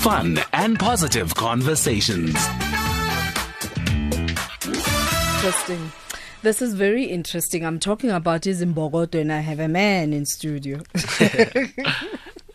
fun and positive conversations. Interesting. This is very interesting. I'm talking about IziMbokodo and I have a man in studio.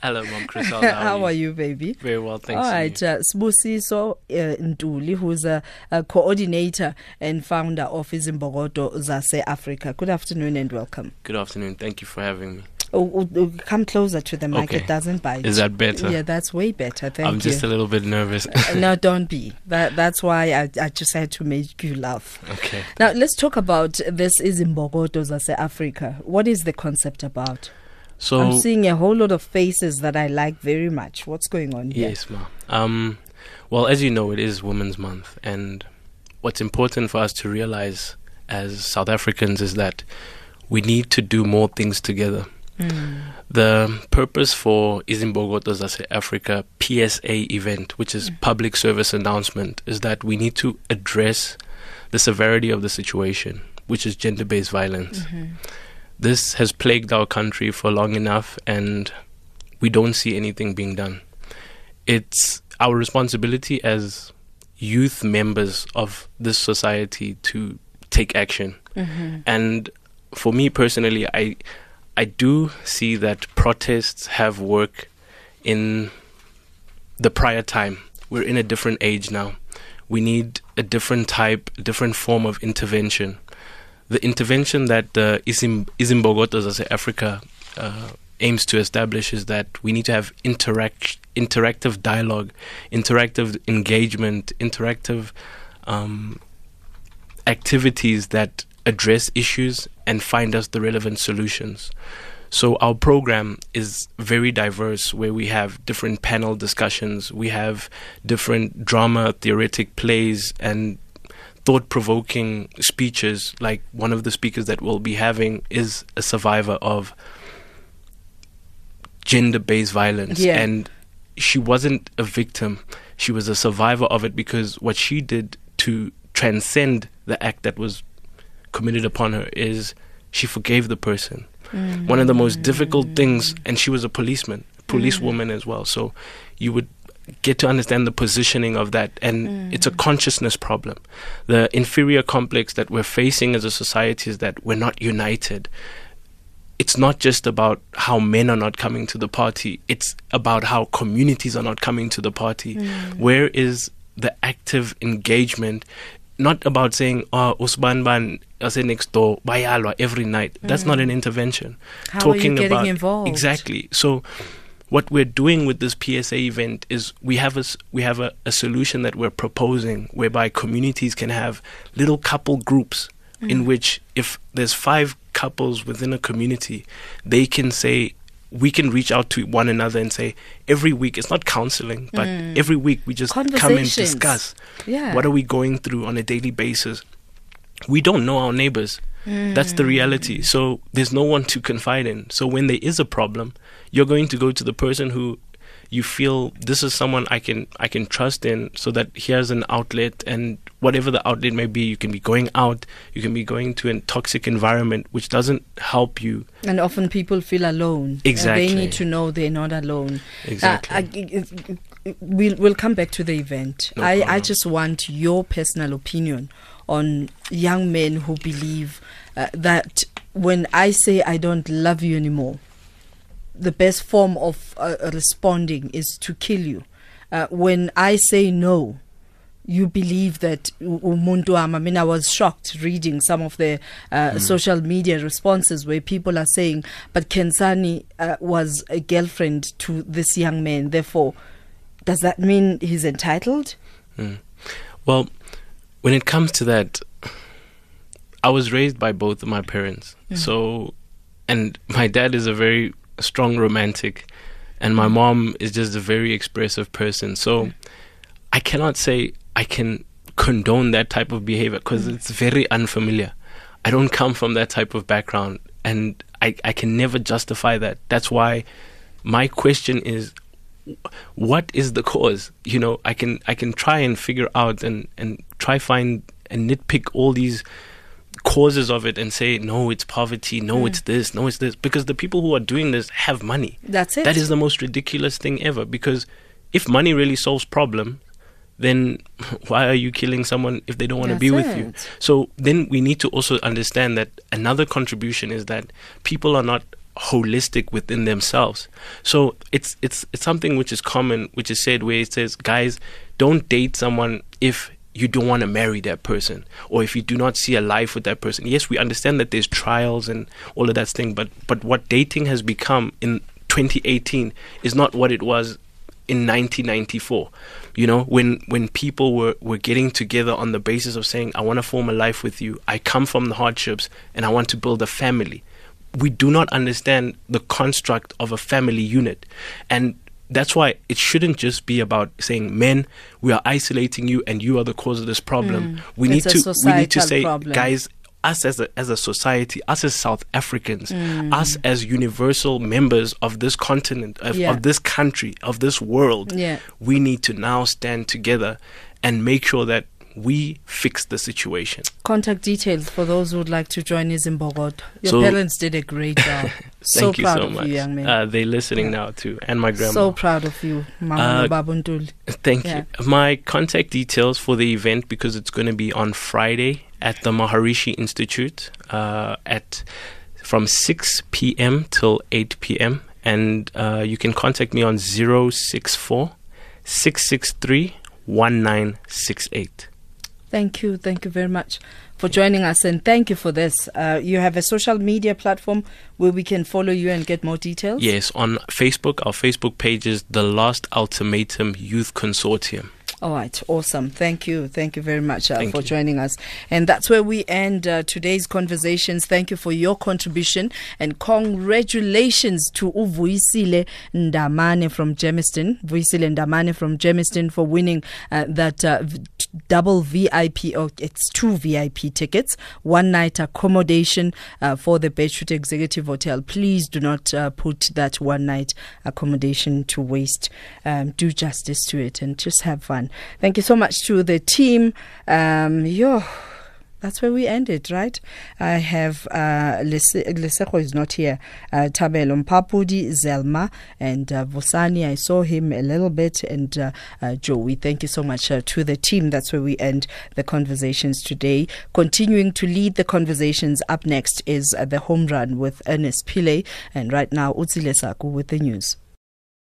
Hello, Mom Chris. How, How are you, baby? Very well, thanks. All to right, you. uh, Sibusiso uh, Ntuli, who's a, a coordinator and founder of IziMbokodo Zase'Afrika. Good afternoon and welcome. Good afternoon. Thank you for having me. Oh, oh, oh, come closer to the mic. Okay. It doesn't bite. Is that better? Yeah, that's way better. Thank I'm you. just a little bit nervous. Uh, no, don't be. That that's why I, I just had to make you laugh. okay. Now let's talk about this IziMbokodo Zase'Afrika. What is the concept about? So I'm seeing a whole lot of faces that I like very much. What's going on here? yes, ma. Um, well, as you know, it is Women's Month, and what's important for us to realize as South Africans is that we need to do more things together. Mm. The purpose for IziMbokodo Zase'Afrika PSA event, which is public service announcement, is that we need to address the severity of the situation, which is gender based violence. This has plagued our country for long enough, and we don't see anything being done. It's our responsibility as youth members of this society to take action. And for me personally, I I do see that protests have work in the prior time. We're in a different age now. We need a different type, different form of intervention. The intervention that uh, Isim, IziMbokodo Zase'Afrika uh, aims to establish is that we need to have interact, interactive dialogue, interactive engagement, interactive um, activities that address issues and find us the relevant solutions. So our program is very diverse where we have different panel discussions, we have different drama theoretic plays and thought provoking speeches like one of the speakers that we'll be having is a survivor of gender based violence Yeah. and she wasn't a victim she was a survivor of it because what she did to transcend the act that was committed upon her is she forgave the person. One of the most difficult things mm. and she was a policeman policewoman as well so you would get to understand the positioning of that and it's a mm. consciousness problem. The inferior complex that we're facing as a society is that we're not united. It's not just about how men are not coming to the party it's about how communities are not coming to the party. Mm. Where is the active engagement not about saying oh usbanban ase next door bayalwa every night. That's not an mm. intervention. How are you getting involved? exactly. So what we're doing with this PSA event is we have a we have a, a solution that we're proposing whereby communities can have little couple groups in mm. which if there's five couples within a community they can say we can reach out to one another and say every week it's not counseling but mm. every week we just come and discuss Yeah. what are we going through on a daily basis we don't know our neighbors. That's the reality. Mm. So there's no one to confide in. So when there is a problem, you're going to go to the person who you feel this is someone I can I can trust in so that here's an outlet and whatever the outlet may be, you can be going out, you can be going to a toxic environment which doesn't help you. And often people feel alone. And Exactly. they need to know they're not alone. Exactly. Uh, I- I- we'll, we'll come back to the event. No I, I just want your personal opinion on young men who believe uh, that when I say I don't love you anymore, the best form of uh, responding is to kill you. Uh, when I say no, you believe that umuntu I mean, I was shocked reading some of the uh, social media responses where people are saying, but Khensani uh, was a girlfriend to this young man. Therefore, does that mean he's entitled? Well, when it comes to that, I was raised by both of my parents. So, and my dad is a very strong romantic, and my mm. mom is just a very expressive person. So, I cannot say I can condone that type of behavior because mm. it's very unfamiliar. I don't come from that type of background, and I, I can never justify that. That's why my question is what is the cause you know i can i can try and figure out and and try find and nitpick all these causes of it and say no it's poverty no it's mm. this no it's this because the people who are doing this have money That's it. that is the most ridiculous thing ever because if money really solves problem, then why are you killing someone if they don't want to be with you? So then we need to also understand that another contribution is that people are not holistic within themselves. So it's it's it's something which is common, which is said where it says, guys, don't date someone if you don't want to marry that person or if you do not see a life with that person. Yes, we understand that there's trials and all of that thing, but but what dating has become in 2018 is not what it was in 1994 you know when when people were were getting together on the basis of saying i want to form a life with you. I come from the hardships and i want to build a family. We do not understand the construct of a family unit. And that's why it shouldn't just be about saying men we are isolating you and you are the cause of this problem mm. we need It's a to we need to say problem. guys us as a, as a society, us as South Africans, mm. us as universal members of this continent, of, Yeah. of this country, of this world, Yeah. we need to now stand together and make sure that we fix the situation. Contact details for those who would like to join us in Bogota. Your So- parents did a great job. so Thank you proud so of much. you, young man. Uh, they're listening now too, and my grandma. so proud of you, Mama Uh. Thank Yeah. you. My contact details for the event because it's going to be on Friday at the Maharishi Institute uh, at from 6 p.m. till 8 p.m. And uh, you can contact me on 064 663 1968. Thank you. Thank you very much for joining us and thank you for this. Uh, you have a social media platform where we can follow you and get more details? Yes, on Facebook, our Facebook page is the Last Ultimatum Youth Consortium. All right, awesome. Thank you. Thank you very much uh, for you. joining us. And that's where we end uh, today's conversations. Thank you for your contribution and congratulations to Uvuisile Ndamane from Germiston, Vuisile Ndamane from Germiston for winning uh, that uh, double VIP, or it's two VIP tickets, one night accommodation uh, for the Beirut Executive Hotel. Please do not uh, put that one night accommodation to waste. Um, do justice to it and just have fun. Thank you so much to the team. Um, yo, that's where we ended, right? I have uh, is not here. Uh, Tabelo Mpapudi, Zelma, and uh, Vosani. I saw him a little bit, and uh, uh, Joey. Thank you so much uh, to the team. That's where we end the conversations today. Continuing to lead the conversations. Up next is uh, the home run with Ernest Pile, and right now Utsile Saku with the news.